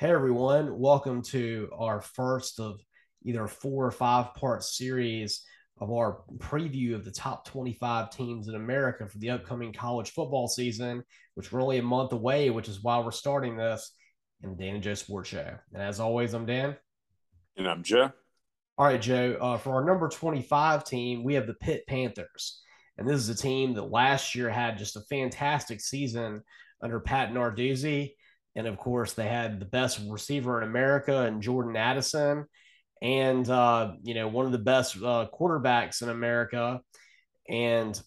Hey everyone, welcome to our first of either four or five part series of our preview of the top 25 teams in America for the upcoming college football season, which we're only a month away, which is why we're starting this in the Dan and Joe Sports Show. And as always, I'm Dan. And I'm Joe. All right, Joe. Uh, for our number 25 team, we have the Pitt Panthers. And this is a team that last year had just a fantastic season under Pat Narduzzi and of course, they had the best receiver in America and Jordan Addison, and uh, you know one of the best uh, quarterbacks in America, and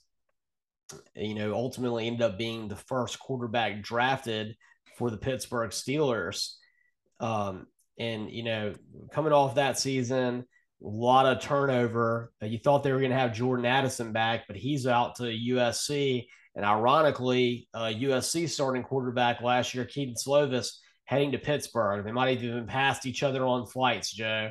you know ultimately ended up being the first quarterback drafted for the Pittsburgh Steelers. Um, and you know, coming off that season, a lot of turnover. You thought they were going to have Jordan Addison back, but he's out to USC and ironically, uh, USC starting quarterback last year, Kedon Slovis, heading to Pittsburgh. They might have even passed each other on flights, Joe.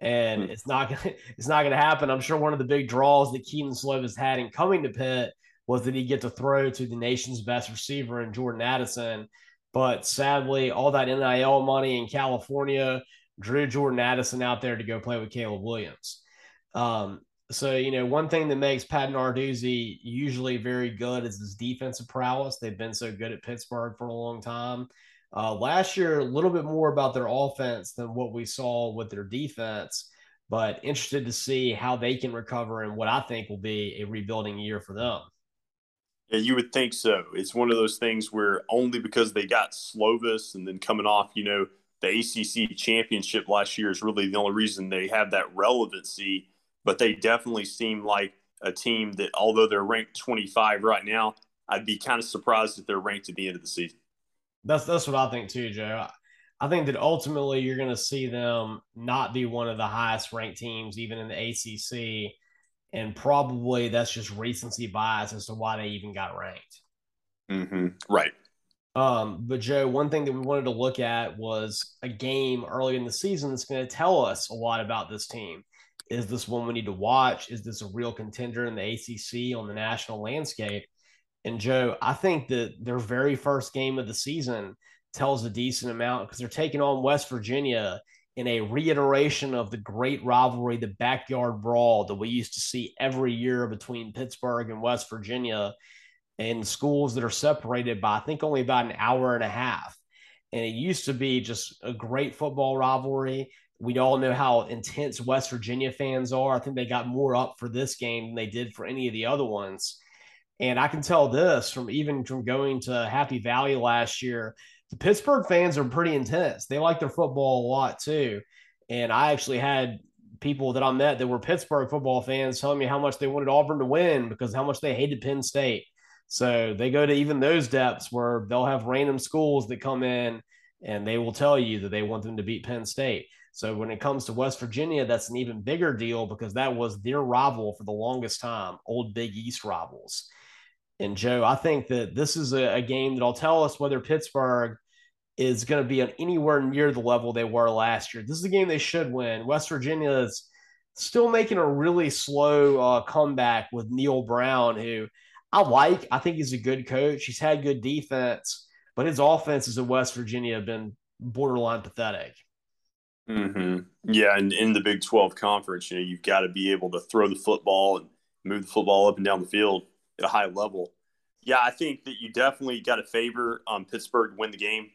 And hmm. it's not gonna it's not gonna happen. I'm sure one of the big draws that Kedon Slovis had in coming to Pitt was that he get to throw to the nation's best receiver in Jordan Addison. But sadly, all that NIL money in California drew Jordan Addison out there to go play with Caleb Williams. Um, so, you know, one thing that makes Pat Narduzzi usually very good is his defensive prowess. They've been so good at Pittsburgh for a long time. Uh, last year, a little bit more about their offense than what we saw with their defense, but interested to see how they can recover and what I think will be a rebuilding year for them. Yeah, you would think so. It's one of those things where only because they got Slovis and then coming off, you know, the ACC championship last year is really the only reason they have that relevancy but they definitely seem like a team that, although they're ranked 25 right now, I'd be kind of surprised if they're ranked at the end of the season. That's that's what I think too, Joe. I think that ultimately you're going to see them not be one of the highest ranked teams, even in the ACC, and probably that's just recency bias as to why they even got ranked. Mm-hmm. Right. Um, but Joe, one thing that we wanted to look at was a game early in the season that's going to tell us a lot about this team. Is this one we need to watch? Is this a real contender in the ACC on the national landscape? And Joe, I think that their very first game of the season tells a decent amount because they're taking on West Virginia in a reiteration of the great rivalry, the backyard brawl that we used to see every year between Pittsburgh and West Virginia and schools that are separated by, I think, only about an hour and a half. And it used to be just a great football rivalry. We all know how intense West Virginia fans are. I think they got more up for this game than they did for any of the other ones. And I can tell this from even from going to Happy Valley last year, the Pittsburgh fans are pretty intense. They like their football a lot too. And I actually had people that I met that were Pittsburgh football fans telling me how much they wanted Auburn to win because how much they hated Penn State. So they go to even those depths where they'll have random schools that come in and they will tell you that they want them to beat Penn State. So when it comes to West Virginia, that's an even bigger deal because that was their rival for the longest time, old Big East rivals. And Joe, I think that this is a, a game that'll tell us whether Pittsburgh is going to be on anywhere near the level they were last year. This is a game they should win. West Virginia is still making a really slow uh, comeback with Neal Brown, who I like. I think he's a good coach. He's had good defense, but his offenses in West Virginia have been borderline pathetic. Mm-hmm. Yeah, and in the Big Twelve conference, you know, you've got to be able to throw the football and move the football up and down the field at a high level. Yeah, I think that you definitely got to favor um, Pittsburgh to win the game.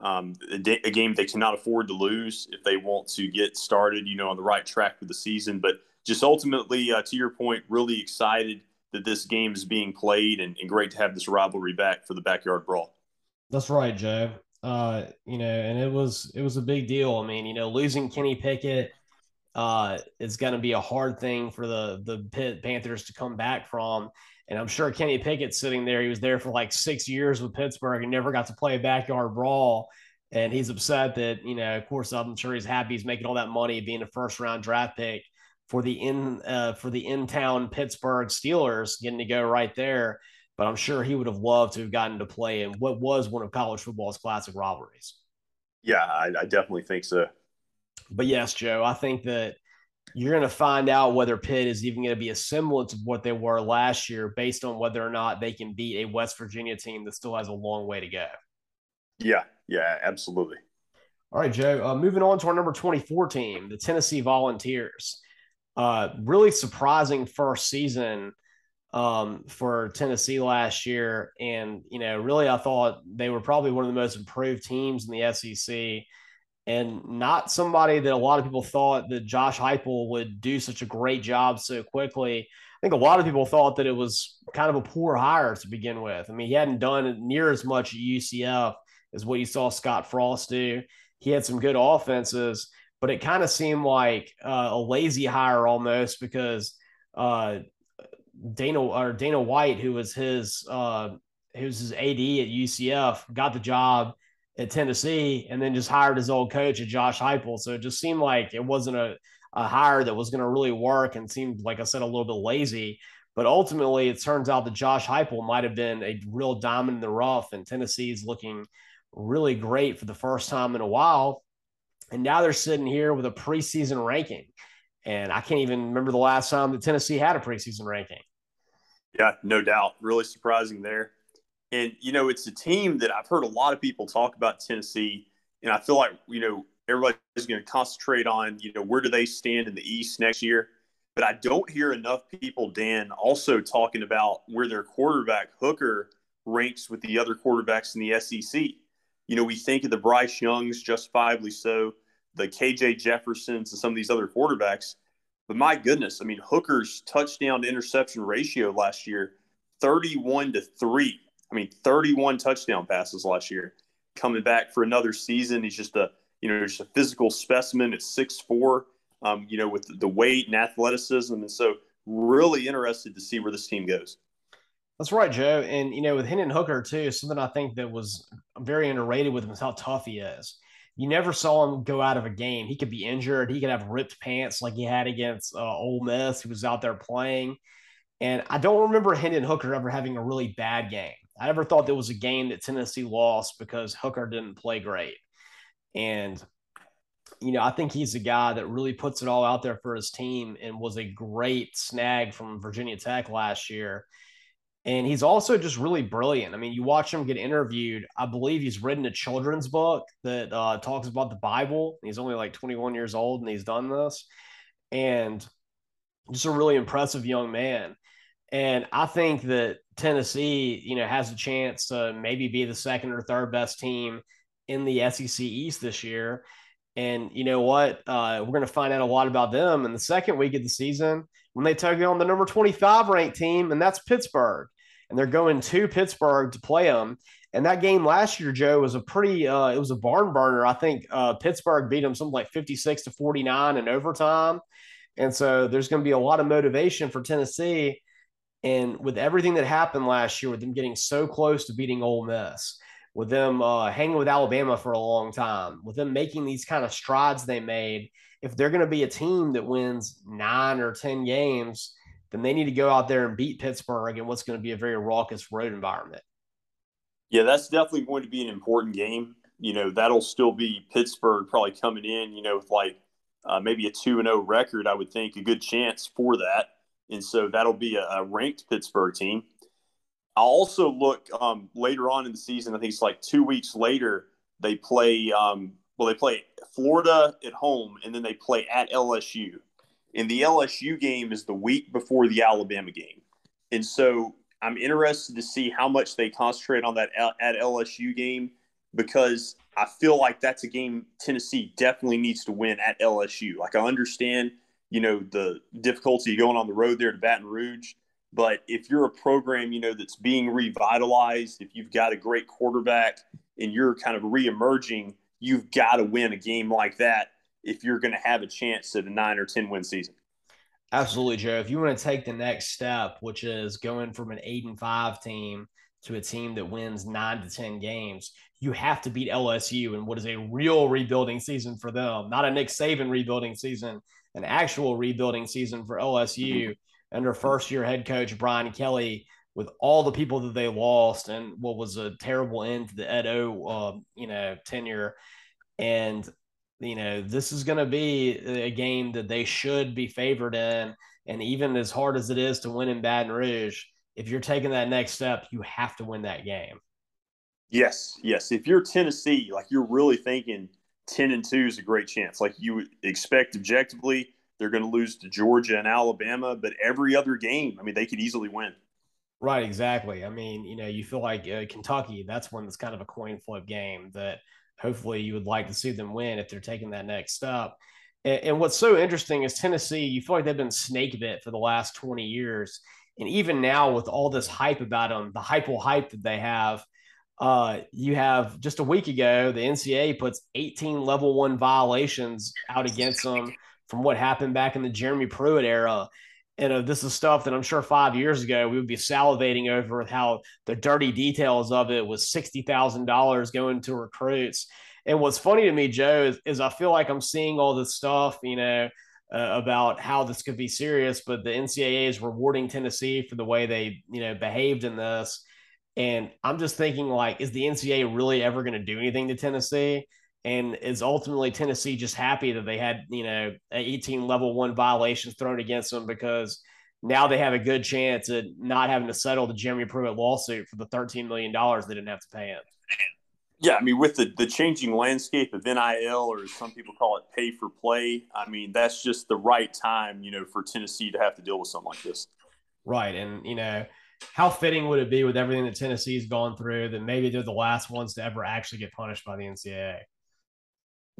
Um, a, de- a, game they cannot afford to lose if they want to get started, you know, on the right track for the season. But just ultimately, uh, to your point, really excited that this game is being played and, and great to have this rivalry back for the backyard brawl. That's right, Joe uh, you know, and it was it was a big deal. I mean, you know, losing Kenny Pickett uh, is going to be a hard thing for the the Pitt Panthers to come back from. And I'm sure Kenny Pickett sitting there, he was there for like six years with Pittsburgh and never got to play a backyard brawl. And he's upset that, you know, of course, I'm sure he's happy he's making all that money being a first round draft pick for the in uh, for the in town Pittsburgh Steelers, getting to go right there but I'm sure he would have loved to have gotten to play in what was one of college football's classic rivalries. Yeah, I, I definitely think so. But yes, Joe, I think that you're going to find out whether Pitt is even going to be a semblance of what they were last year based on whether or not they can beat a West Virginia team that still has a long way to go. Yeah, yeah, absolutely. All right, Joe. Uh, moving on to our number 24 team, the Tennessee Volunteers. Uh, really surprising first season um, for Tennessee last year. And, you know, really, I thought they were probably one of the most improved teams in the SEC and not somebody that a lot of people thought that Josh Heupel would do such a great job so quickly. I think a lot of people thought that it was kind of a poor hire to begin with. I mean, he hadn't done near as much at UCF as what you saw Scott Frost do. He had some good offenses, but it kind of seemed like uh, a lazy hire almost because uh, Dana or Dana White, who was his uh, who was his AD at UCF, got the job at Tennessee and then just hired his old coach at Josh Heupel. So it just seemed like it wasn't a, a hire that was going to really work and seemed, like I said, a little bit lazy. But ultimately, it turns out that Josh Heupel might have been a real diamond in the rough, and Tennessee's looking really great for the first time in a while. And now they're sitting here with a preseason ranking. And I can't even remember the last time that Tennessee had a preseason ranking. Yeah, no doubt. Really surprising there. And, you know, it's a team that I've heard a lot of people talk about Tennessee. And I feel like, you know, everybody's going to concentrate on, you know, where do they stand in the East next year? But I don't hear enough people, Dan, also talking about where their quarterback Hooker ranks with the other quarterbacks in the SEC. You know, we think of the Bryce Youngs, justifiably so, the KJ Jeffersons, and some of these other quarterbacks. But my goodness, I mean, Hooker's touchdown to interception ratio last year, 31 to 3. I mean, 31 touchdown passes last year. Coming back for another season, he's just a you know just a physical specimen at six four. Um, you know, with the weight and athleticism, and so really interested to see where this team goes. That's right, Joe. And you know, with Hendon Hooker too, something I think that was very underrated with him is how tough he is. You never saw him go out of a game. He could be injured. He could have ripped pants like he had against uh, Ole Miss. He was out there playing, and I don't remember Hendon Hooker ever having a really bad game. I never thought there was a game that Tennessee lost because Hooker didn't play great. And, you know, I think he's a guy that really puts it all out there for his team and was a great snag from Virginia Tech last year. And he's also just really brilliant. I mean, you watch him get interviewed. I believe he's written a children's book that uh, talks about the Bible. He's only like 21 years old and he's done this. And just a really impressive young man. And I think that Tennessee, you know, has a chance to maybe be the second or third best team in the SEC East this year. And you know what? Uh, we're going to find out a lot about them in the second week of the season when they take on the number 25 ranked team, and that's Pittsburgh. And they're going to Pittsburgh to play them. And that game last year, Joe, was a pretty, uh, it was a barn burner. I think uh, Pittsburgh beat them something like 56 to 49 in overtime. And so there's going to be a lot of motivation for Tennessee and with everything that happened last year, with them getting so close to beating Ole Miss, with them uh, hanging with Alabama for a long time, with them making these kind of strides they made, if they're going to be a team that wins nine or 10 games, then they need to go out there and beat Pittsburgh in what's going to be a very raucous road environment. Yeah, that's definitely going to be an important game. You know, that'll still be Pittsburgh probably coming in, you know, with like uh, maybe a 2 and 0 record, I would think a good chance for that and so that'll be a, a ranked Pittsburgh team. I'll also look um, later on in the season. I think it's like two weeks later. They play um, well. They play Florida at home, and then they play at LSU. And the LSU game is the week before the Alabama game, and so I'm interested to see how much they concentrate on that at LSU game because I feel like that's a game Tennessee definitely needs to win at LSU. Like I understand you know the difficulty going on the road there to Baton Rouge. But if you're a program, you know, that's being revitalized, if you've got a great quarterback and you're kind of reemerging, you've got to win a game like that if you're going to have a chance at a nine or 10 win season. Absolutely, Joe. If you want to take the next step, which is going from an eight and five team to a team that wins nine to 10 games, you have to beat LSU in what is a real rebuilding season for them, not a Nick Saban rebuilding season an actual rebuilding season for LSU. Under first year head coach Brian Kelly with all the people that they lost and what was a terrible end to the Ed O, uh, you know, tenure. And, you know, this is going to be a game that they should be favored in. And even as hard as it is to win in Baton Rouge, if you're taking that next step, you have to win that game. Yes, yes. If you're Tennessee, like you're really thinking 10 and 2 is a great chance. Like you expect objectively, they're going to lose to Georgia and Alabama, but every other game, I mean, they could easily win. Right, exactly. I mean, you know, you feel like uh, Kentucky, that's one that's kind of a coin flip game that hopefully you would like to see them win if they're taking that next step. And, and what's so interesting is Tennessee, you feel like they've been snake bit for the last 20 years. And even now, with all this hype about them, the will hype that they have, uh, you have just a week ago, the NCAA puts 18 level one violations out against them from what happened back in the Jeremy Pruitt era. And uh, this is stuff that I'm sure five years ago we would be salivating over how the dirty details of it was $60,000 going to recruits. And what's funny to me, Joe, is, is I feel like I'm seeing all this stuff, you know, uh, about how this could be serious, but the NCAA is rewarding Tennessee for the way they, you know, behaved in this. And I'm just thinking, like, is the NCAA really ever going to do anything to Tennessee? And is ultimately Tennessee just happy that they had, you know, 18 level one violations thrown against them because now they have a good chance at not having to settle the Jeremy Pruitt lawsuit for the $13 million they didn't have to pay him. Yeah, I mean, with the, the changing landscape of NIL, or some people call it, pay for play, I mean, that's just the right time, you know, for Tennessee to have to deal with something like this. Right. And, you know, how fitting would it be with everything that Tennessee's gone through that maybe they're the last ones to ever actually get punished by the NCAA?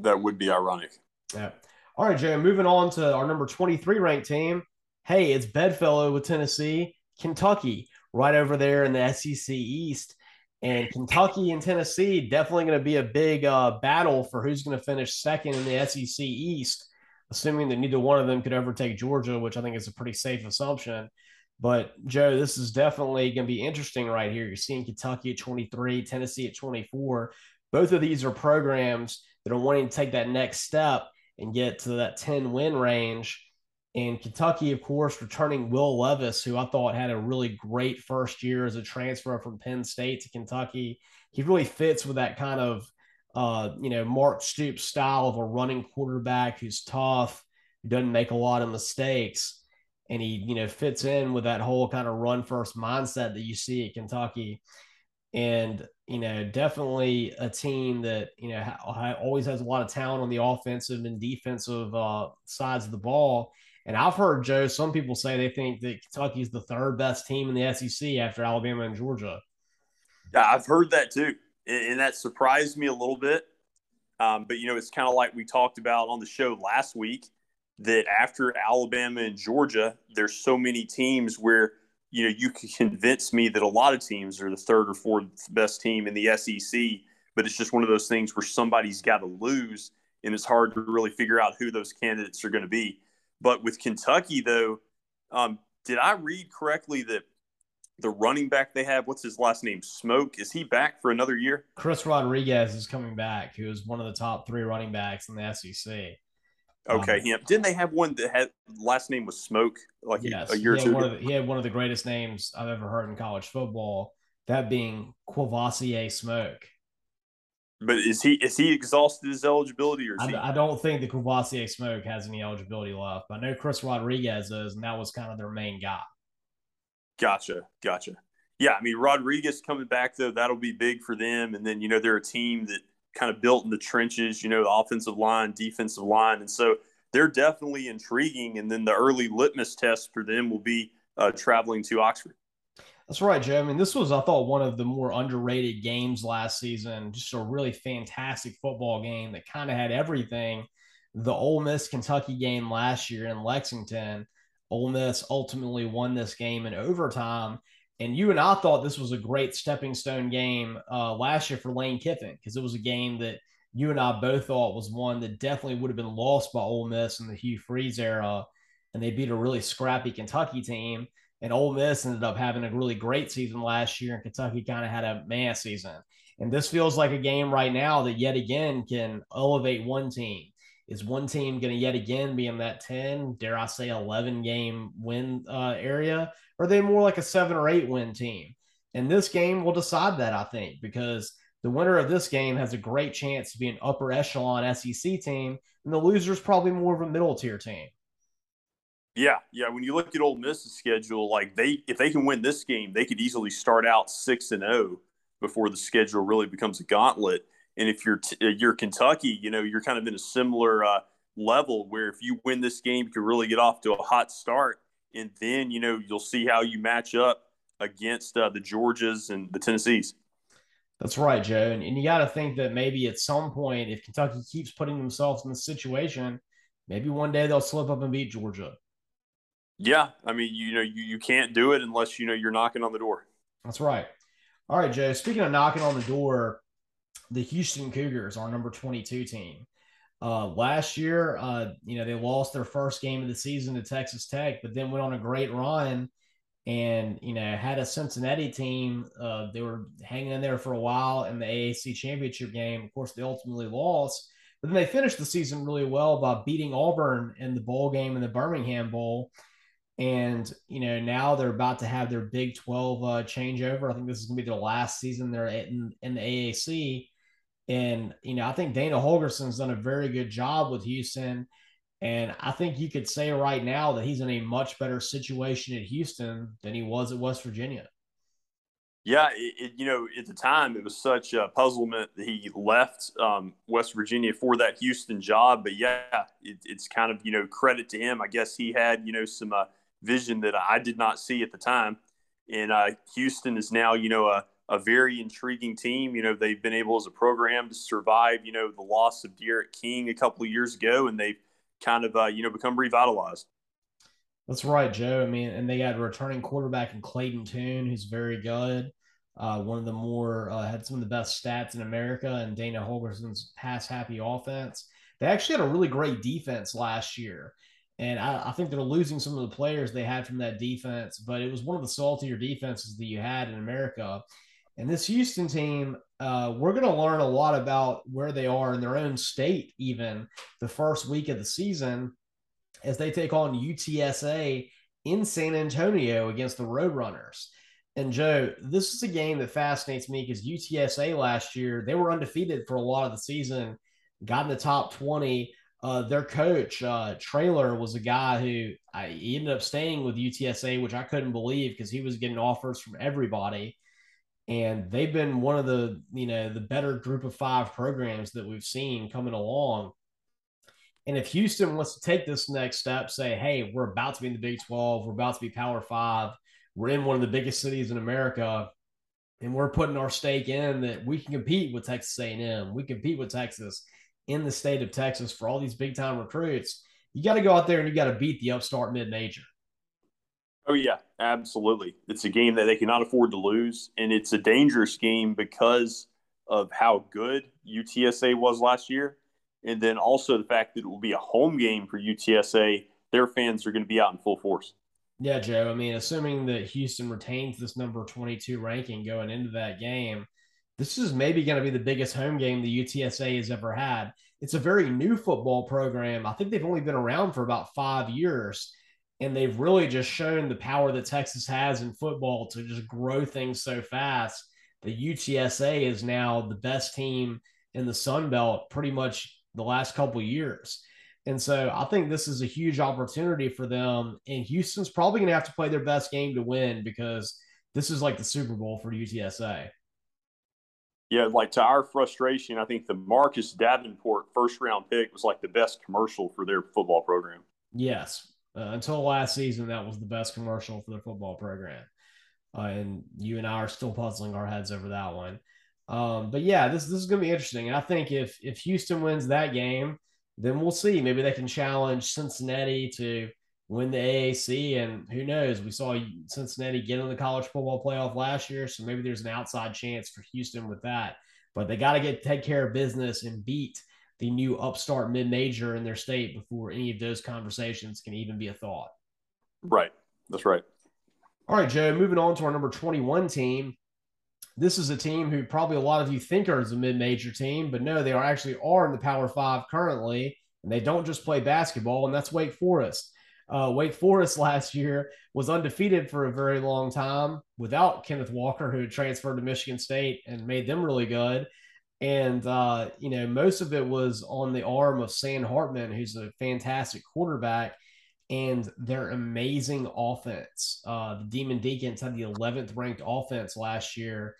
That would be ironic. Yeah. All right, Jay, moving on to our number 23 ranked team. Hey, it's Bedfellow with Tennessee, Kentucky, right over there in the SEC East. And Kentucky and Tennessee definitely going to be a big uh, battle for who's going to finish second in the SEC East, assuming that neither one of them could overtake Georgia, which I think is a pretty safe assumption. But Joe, this is definitely going to be interesting right here. You're seeing Kentucky at 23, Tennessee at 24. Both of these are programs that are wanting to take that next step and get to that 10 win range. And Kentucky, of course, returning Will Levis, who I thought had a really great first year as a transfer from Penn State to Kentucky. He really fits with that kind of, uh, you know, Mark Stoops style of a running quarterback who's tough, who doesn't make a lot of mistakes and he you know fits in with that whole kind of run first mindset that you see at Kentucky and you know definitely a team that you know always has a lot of talent on the offensive and defensive uh, sides of the ball. And I've heard Joe some people say they think that Kentucky is the third best team in the SEC after Alabama and Georgia. Yeah I've heard that too and that surprised me a little bit. Um, but you know it's kind of like we talked about on the show last week that after Alabama and Georgia, there's so many teams where you know you can convince me that a lot of teams are the third or fourth best team in the SEC, but it's just one of those things where somebody's got to lose, and it's hard to really figure out who those candidates are going to be. But with Kentucky, though, um, did I read correctly that the running back they have, what's his last name? Smoke. Is he back for another year? Chris Rodriguez is coming back, who is one of the top three running backs in the SEC. Okay, um, him. Didn't they have one that had last name was Smoke like yes, a year or two? Ago? The, he had one of the greatest names I've ever heard in college football. That being Kavosiey Smoke. But is he is he exhausted his eligibility or? I, he... I, don't think the Kavosiey Smoke has any eligibility left. I know Chris Rodriguez is, and that was kind of their main guy. Gotcha, gotcha. Yeah, I mean Rodriguez coming back though that'll be big for them, and then you know they're a team that kind of built in the trenches, you know, the offensive line, defensive line. And so they're definitely intriguing. And then the early litmus test for them will be uh, traveling to Oxford. That's right, Joe. I mean, this was, I thought, one of the more underrated games last season. Just a really fantastic football game that kind of had everything. The Ole Miss Kentucky game last year in Lexington, Ole Miss ultimately won this game in overtime. And you and I thought this was a great stepping stone game uh, last year for Lane Kiffin because it was a game that you and I both thought was one that definitely would have been lost by Ole Miss in the Hugh Freeze era. And they beat a really scrappy Kentucky team. And Ole Miss ended up having a really great season last year, and Kentucky kind of had a man season. And this feels like a game right now that yet again can elevate one team. Is one team going to yet again be in that 10, dare I say, 11 game win uh, area? Or are they more like a seven or eight win team? And this game will decide that, I think, because the winner of this game has a great chance to be an upper echelon SEC team, and the loser is probably more of a middle tier team. Yeah, yeah. When you look at Ole Miss's schedule, like they, if they can win this game, they could easily start out six and zero oh before the schedule really becomes a gauntlet. And if you're t- you're Kentucky, you know you're kind of in a similar uh, level where if you win this game, you can really get off to a hot start, and then you know you'll see how you match up against uh, the Georgias and the Tennessees. That's right, Joe. And, and you got to think that maybe at some point, if Kentucky keeps putting themselves in the situation, maybe one day they'll slip up and beat Georgia. Yeah, I mean, you know, you, you can't do it unless you know you're knocking on the door. That's right. All right, Joe. Speaking of knocking on the door, the Houston Cougars, our number 22 team. Uh, last year, uh, you know, they lost their first game of the season to Texas Tech, but then went on a great run and, you know, had a Cincinnati team. Uh, they were hanging in there for a while in the AAC championship game. Of course, they ultimately lost, but then they finished the season really well by beating Auburn in the bowl game in the Birmingham Bowl. And, you know, now they're about to have their Big 12 uh, changeover. I think this is going to be their last season they're in, in the AAC. And, you know, I think Dana Holgorsen's done a very good job with Houston. And I think you could say right now that he's in a much better situation at Houston than he was at West Virginia. Yeah, it, it, you know, at the time it was such a puzzlement that he left um, West Virginia for that Houston job. But yeah, it, it's kind of you know credit to him. I guess he had you know some uh, vision that I did not see at the time. And uh, Houston is now, you know, a, a very intriguing team. You know, they've been able as a program to survive, you know, the loss of D'Eriq King a couple of years ago, and they've kind of, uh, you know, become revitalized. That's right, Joe. I mean, and they got a returning quarterback in Clayton Tune, who's very good. Uh, one of the more uh, had some of the best stats in America, and Dana Holgorsen's pass happy offense. They actually had a really great defense last year. And I, I, think they're losing some of the players they had from that defense, but it was one of the saltier defenses that you had in America. And this Houston team, uh, we're going to learn a lot about where they are in their own state, even the first week of the season, as they take on UTSA in San Antonio against the Roadrunners. And Joe, this is a game that fascinates me because UTSA last year, they were undefeated for a lot of the season, got in the top 20 uh, their coach uh, Traylor was a guy who I, he ended up staying with UTSA, which I couldn't believe because he was getting offers from everybody, and they've been one of the you know the better group of five programs that we've seen coming along. And if Houston wants to take this next step, say, hey, we're about to be in the Big 12, we're about to be Power Five, we're in one of the biggest cities in America, and we're putting our stake in that we can compete with Texas A&M, we compete with Texas in the state of Texas for all these big time recruits, you got to go out there and you got to beat the upstart mid major. Oh yeah, absolutely. It's a game that they cannot afford to lose, and it's a dangerous game because of how good UTSA was last year, and then also the fact that it will be a home game for UTSA. Their fans are going to be out in full force. Yeah, Joe. I mean, assuming that Houston retains this number 22 ranking going into that game, this is maybe going to be the biggest home game the UTSA has ever had. It's a very new football program. I think they've only been around for about five years, and they've really just shown the power that Texas has in football to just grow things so fast. The UTSA is now the best team in the Sun Belt pretty much the last couple years. And so I think this is a huge opportunity for them. And Houston's probably going to have to play their best game to win because this is like the Super Bowl for UTSA yeah, like to our frustration, I think the Marcus Davenport first round pick was like the best commercial for their football program. Yes. Uh, until last season, that was the best commercial for their football program. Uh, and you and I are still puzzling our heads over that one. Um, but yeah, this this is going to be interesting. And I think if if Houston wins that game, then we'll see. Maybe they can challenge Cincinnati to win the AAC, and who knows? We saw Cincinnati get in the college football playoff last year, so maybe there's an outside chance for Houston with that. But they got to get take care of business and beat the new upstart mid major in their state before any of those conversations can even be a thought. Right. That's right. All right, Joe. Moving on to our number 21 team. This is a team who probably a lot of you think are a mid major team, but no, they are actually are in the Power Five currently, and they don't just play basketball, and that's Wake Forest. Uh, Wake Forest last year was undefeated for a very long time without Kenneth Walker, who transferred to Michigan State and made them really good. And, uh, you know, most of it was on the arm of Sam Hartman, who's a fantastic quarterback, and their amazing offense. Uh, the Demon Deacons had the 11th ranked offense last year.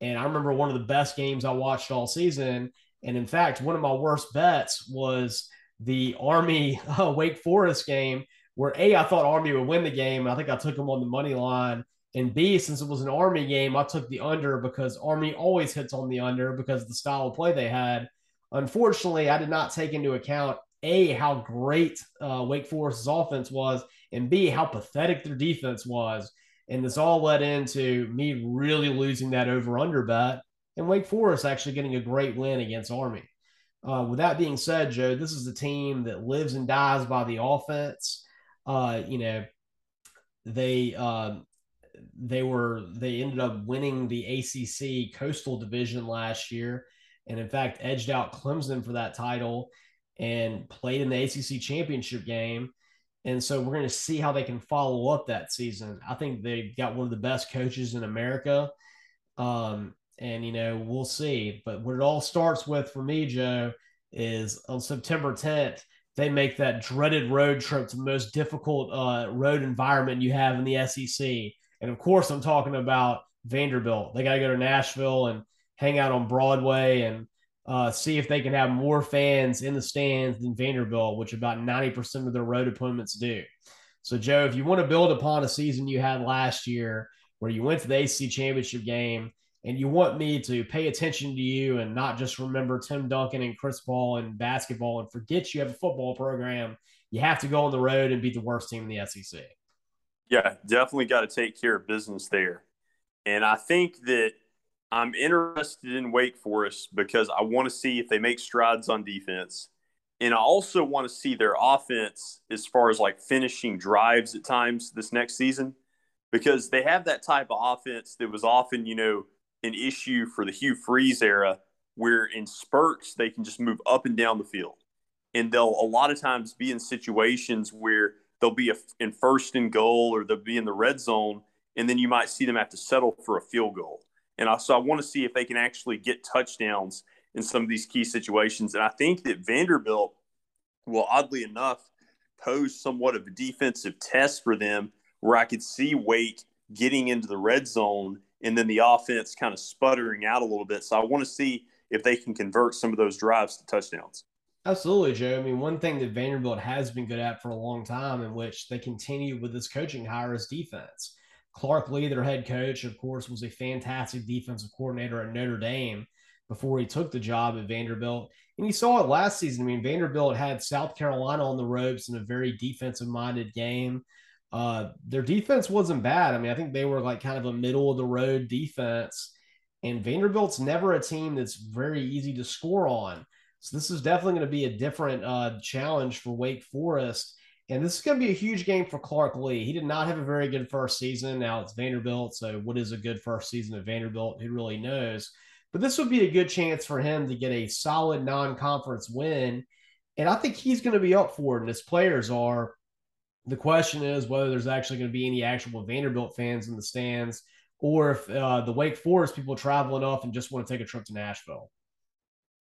And I remember one of the best games I watched all season. And in fact, one of my worst bets was the Army uh, Wake Forest game, where A, I thought Army would win the game. I think I took them on the money line. And B, since it was an Army game, I took the under because Army always hits on the under because of the style of play they had. Unfortunately, I did not take into account A, how great uh, Wake Forest's offense was, and B, how pathetic their defense was. And this all led into me really losing that over under bet and Wake Forest actually getting a great win against Army. Uh, with that being said, Joe, this is a team that lives and dies by the offense. Uh, you know, they uh, they were they ended up winning the ACC Coastal Division last year, and in fact edged out Clemson for that title and played in the ACC championship game. And so we're going to see how they can follow up that season. I think they've got one of the best coaches in America. Um, and, you know, we'll see. But what it all starts with for me, Joe, is on September 10th, they make that dreaded road trip to the most difficult uh, road environment you have in the SEC. And of course, I'm talking about Vanderbilt. They got to go to Nashville and hang out on Broadway and uh, see if they can have more fans in the stands than Vanderbilt, which about 90% of their road opponents do. So, Joe, if you want to build upon a season you had last year where you went to the ACC championship game and you want me to pay attention to you and not just remember Tim Duncan and Chris Paul and basketball and forget you have a football program, you have to go on the road and beat the worst team in the SEC. Yeah, definitely got to take care of business there. And I think that I'm interested in Wake Forest because I want to see if they make strides on defense. And I also want to see their offense as far as like finishing drives at times this next season because they have that type of offense that was often, you know, an issue for the Hugh Freeze era where in spurts they can just move up and down the field. And they'll a lot of times be in situations where they'll be a, in first and goal or they'll be in the red zone. And then you might see them have to settle for a field goal and I, so I want to see if they can actually get touchdowns in some of these key situations. And I think that Vanderbilt will, oddly enough, pose somewhat of a defensive test for them where I could see Wake getting into the red zone and then the offense kind of sputtering out a little bit. So I want to see if they can convert some of those drives to touchdowns. Absolutely, Joe. I mean, one thing that Vanderbilt has been good at for a long time, in which they continue with this coaching hire, is defense. Clark Lea, their head coach, of course, was a fantastic defensive coordinator at Notre Dame before he took the job at Vanderbilt. And you saw it last season. I mean, Vanderbilt had South Carolina on the ropes in a very defensive minded game. Uh, their defense wasn't bad. I mean, I think they were like kind of a middle of the road defense. And Vanderbilt's never a team that's very easy to score on. So this is definitely going to be a different uh, challenge for Wake Forest. And this is going to be a huge game for Clark Lea. He did not have a very good first season. Now it's Vanderbilt. So, what is a good first season at Vanderbilt? Who really knows? But this would be a good chance for him to get a solid non conference win. And I think he's going to be up for it, and his players are. The question is whether there's actually going to be any actual Vanderbilt fans in the stands or if uh, the Wake Forest people travel enough and just want to take a trip to Nashville.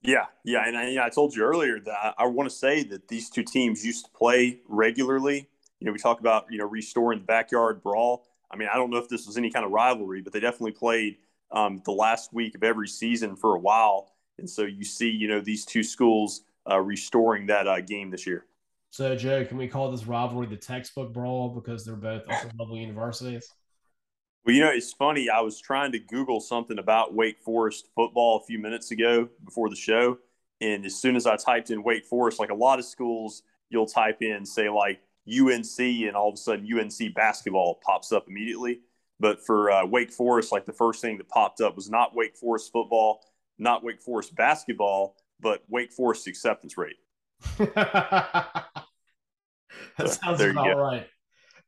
Yeah, yeah, and I, you know, I told you earlier that I, I want to say that these two teams used to play regularly. You know, we talk about you know restoring the backyard brawl. I mean, I don't know if this was any kind of rivalry, but they definitely played um, the last week of every season for a while, and so you see, you know, these two schools uh, restoring that uh, game this year. So, Joe, can we call this rivalry the textbook brawl because they're both upper level universities? Well, you know, it's funny. I was trying to Google something about Wake Forest football a few minutes ago before the show. And as soon as I typed in Wake Forest, like a lot of schools, you'll type in, say, like UNC, and all of a sudden UNC basketball pops up immediately. But for uh, Wake Forest, like the first thing that popped up was not Wake Forest football, not Wake Forest basketball, but Wake Forest acceptance rate. that so, sounds about right.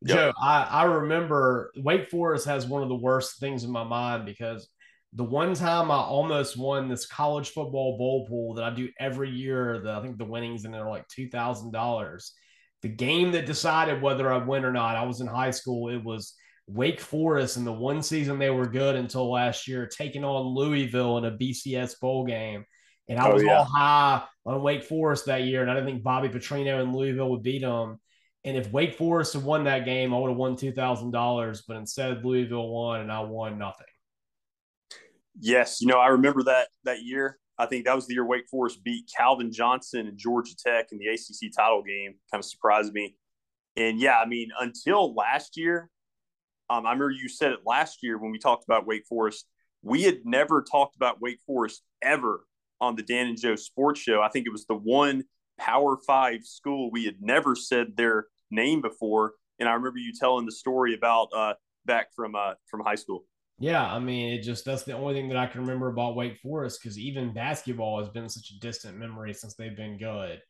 Yep. Joe, I, I remember Wake Forest has one of the worst things in my mind because the one time I almost won this college football bowl pool that I do every year, that I think the winnings in there are like two thousand dollars. The game that decided whether I win or not, I was in high school. It was Wake Forest, and the one season they were good until last year, taking on Louisville in a BCS bowl game. And I oh, was yeah. all high on Wake Forest that year, and I didn't think Bobby Petrino and Louisville would beat them. And if Wake Forest had won that game, I would have won two thousand dollars. But instead, Louisville won, and I won nothing. Yes, you know I remember that that year. I think that was the year Wake Forest beat Calvin Johnson and Georgia Tech in the ACC title game. Kind of surprised me. And yeah, I mean, until last year, um, I remember you said it last year when we talked about Wake Forest. We had never talked about Wake Forest ever on the Dan and Joe Sports Show. I think it was the one Power Five school we had never said their name before. And I remember you telling the story about uh, back from uh, from high school. Yeah, I mean, it just that's the only thing that I can remember about Wake Forest because even basketball has been such a distant memory since they've been good.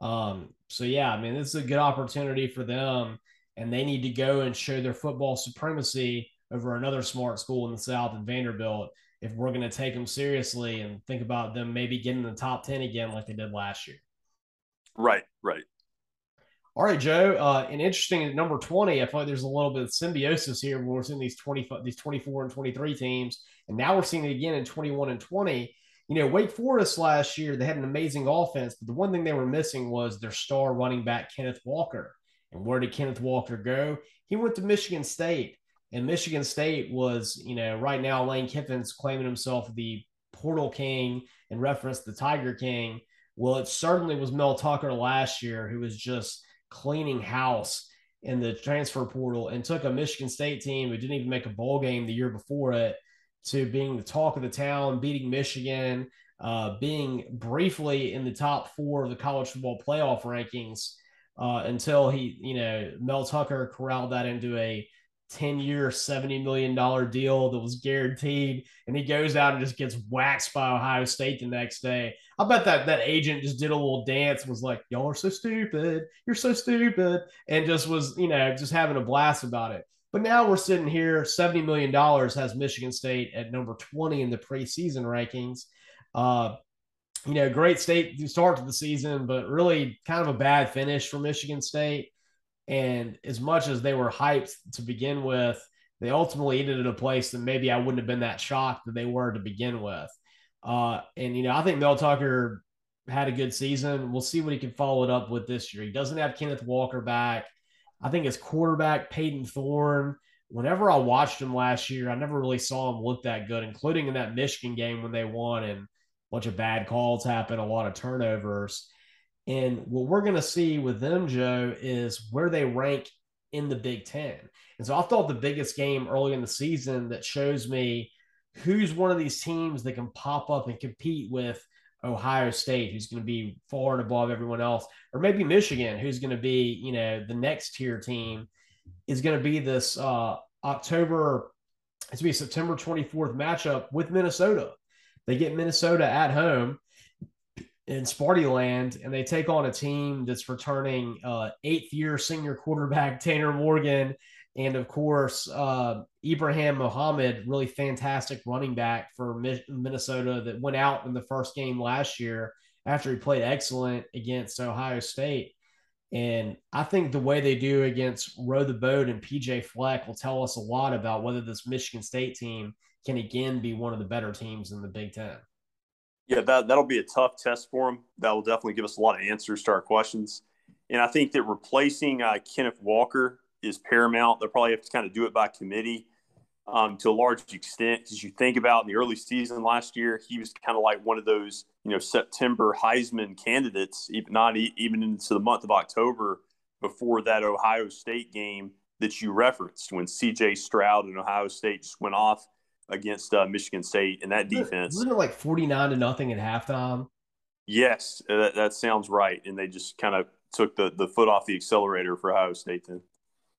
Um, so yeah, I mean, this is a good opportunity for them, and they need to go and show their football supremacy over another smart school in the South and Vanderbilt if we're going to take them seriously and think about them maybe getting the top 10 again like they did last year. Right, right. All right, Joe. Uh, and interesting at number 20, I feel like there's a little bit of symbiosis here we're seeing these 20, these 24 and 23 teams. And now we're seeing it again in 21 and 20. You know, Wake Forest last year, they had an amazing offense, but the one thing they were missing was their star running back, Kenneth Walker. And where did Kenneth Walker go? He went to Michigan State. And Michigan State was, you know, right now Lane Kiffin's claiming himself the portal king in reference to the Tiger King. Well, it certainly was Mel Tucker last year who was just cleaning house in the transfer portal and took a Michigan State team who didn't even make a bowl game the year before it to being the talk of the town, beating Michigan, uh, being briefly in the top four of the college football playoff rankings uh, until he, you know, Mel Tucker corralled that into a 10 year, $70 million deal that was guaranteed. And he goes out and just gets waxed by Ohio State the next day. I bet that that agent just did a little dance, was like, Y'all are so stupid. You're so stupid. And just was, you know, just having a blast about it. But now we're sitting here, $70 million has Michigan State at number 20 in the preseason rankings. Uh, you know, great state to start to the season, but really kind of a bad finish for Michigan State. And as much as they were hyped to begin with, they ultimately ended in a place that maybe I wouldn't have been that shocked that they were to begin with. Uh, and, you know, I think Mel Tucker had a good season. We'll see what he can follow it up with this year. He doesn't have Kenneth Walker back. I think his quarterback, Payton Thorne, whenever I watched him last year, I never really saw him look that good, including in that Michigan game when they won and a bunch of bad calls happened, a lot of turnovers. And what we're going to see with them, Joe, is where they rank in the Big Ten. And so I thought the biggest game early in the season that shows me who's one of these teams that can pop up and compete with Ohio State, who's going to be far and above everyone else, or maybe Michigan, who's going to be, you know, the next tier team, is going to be this uh, October, it's going to be September 24th matchup with Minnesota. They get Minnesota at home in Sparty Land, and they take on a team that's returning uh, eighth year senior quarterback Tanner Morgan, and of course uh, Ibrahim Mohammed, really fantastic running back for Minnesota that went out in the first game last year after he played excellent against Ohio State. And I think the way they do against Row the Boat and PJ Fleck will tell us a lot about whether this Michigan State team can again be one of the better teams in the Big Ten. Yeah, that, that'll be a tough test for them. That will definitely give us a lot of answers to our questions. And I think that replacing uh, Kenneth Walker is paramount. They'll probably have to kind of do it by committee um, to a large extent. Because you think about in the early season last year, he was kind of like one of those, you know, September Heisman candidates, even not even into the month of October before that Ohio State game that you referenced when CJ Stroud and Ohio State just went off – against uh, Michigan State and that defense. Wasn't it like 49 to nothing at halftime? Yes, that, that sounds right. And they just kind of took the, the foot off the accelerator for Ohio State then.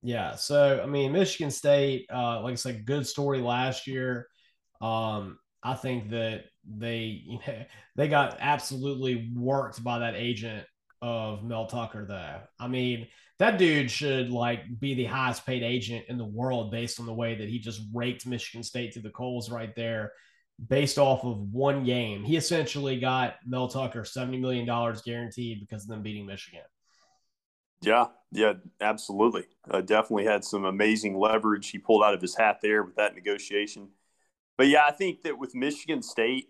Yeah. So, I mean, Michigan State, uh, like I said, good story last year. Um, I think that they, you know, they got absolutely worked by that agent of Mel Tucker, though. I mean, that dude should like be the highest paid agent in the world based on the way that he just raked Michigan State to the coals right there based off of one game. He essentially got Mel Tucker $70 million guaranteed because of them beating Michigan. Yeah, yeah, absolutely. Uh, definitely had some amazing leverage he pulled out of his hat there with that negotiation. But yeah, I think that with Michigan State,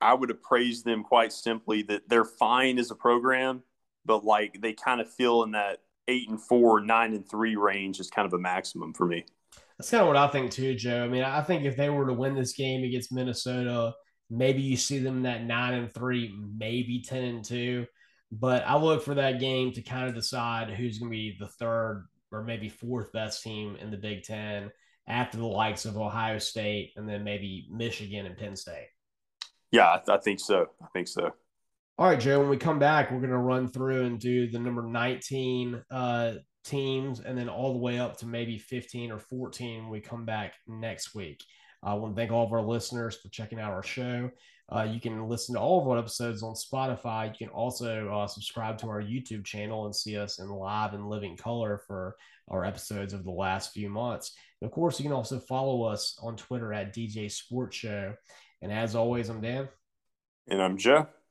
I would have praised them quite simply that they're fine as a program, but like they kind of feel in that eight and four, nine and three range is kind of a maximum for me. That's kind of what I think too, Joe. I mean, I think if they were to win this game against Minnesota, maybe you see them in that nine and three, maybe ten and two. But I look for that game to kind of decide who's going to be the third or maybe fourth best team in the Big Ten after the likes of Ohio State and then maybe Michigan and Penn State. Yeah, I, th- I think so. I think so. All right, Joe. When we come back, we're going to run through and do the number 19 uh, teams and then all the way up to maybe 15 or 14 when we come back next week. I want to thank all of our listeners for checking out our show. Uh, you can listen to all of our episodes on Spotify. You can also uh, subscribe to our YouTube channel and see us in live and living color for our episodes of the last few months. And of course, you can also follow us on Twitter at DJ Sports Show. And as always, I'm Dan. And I'm Joe.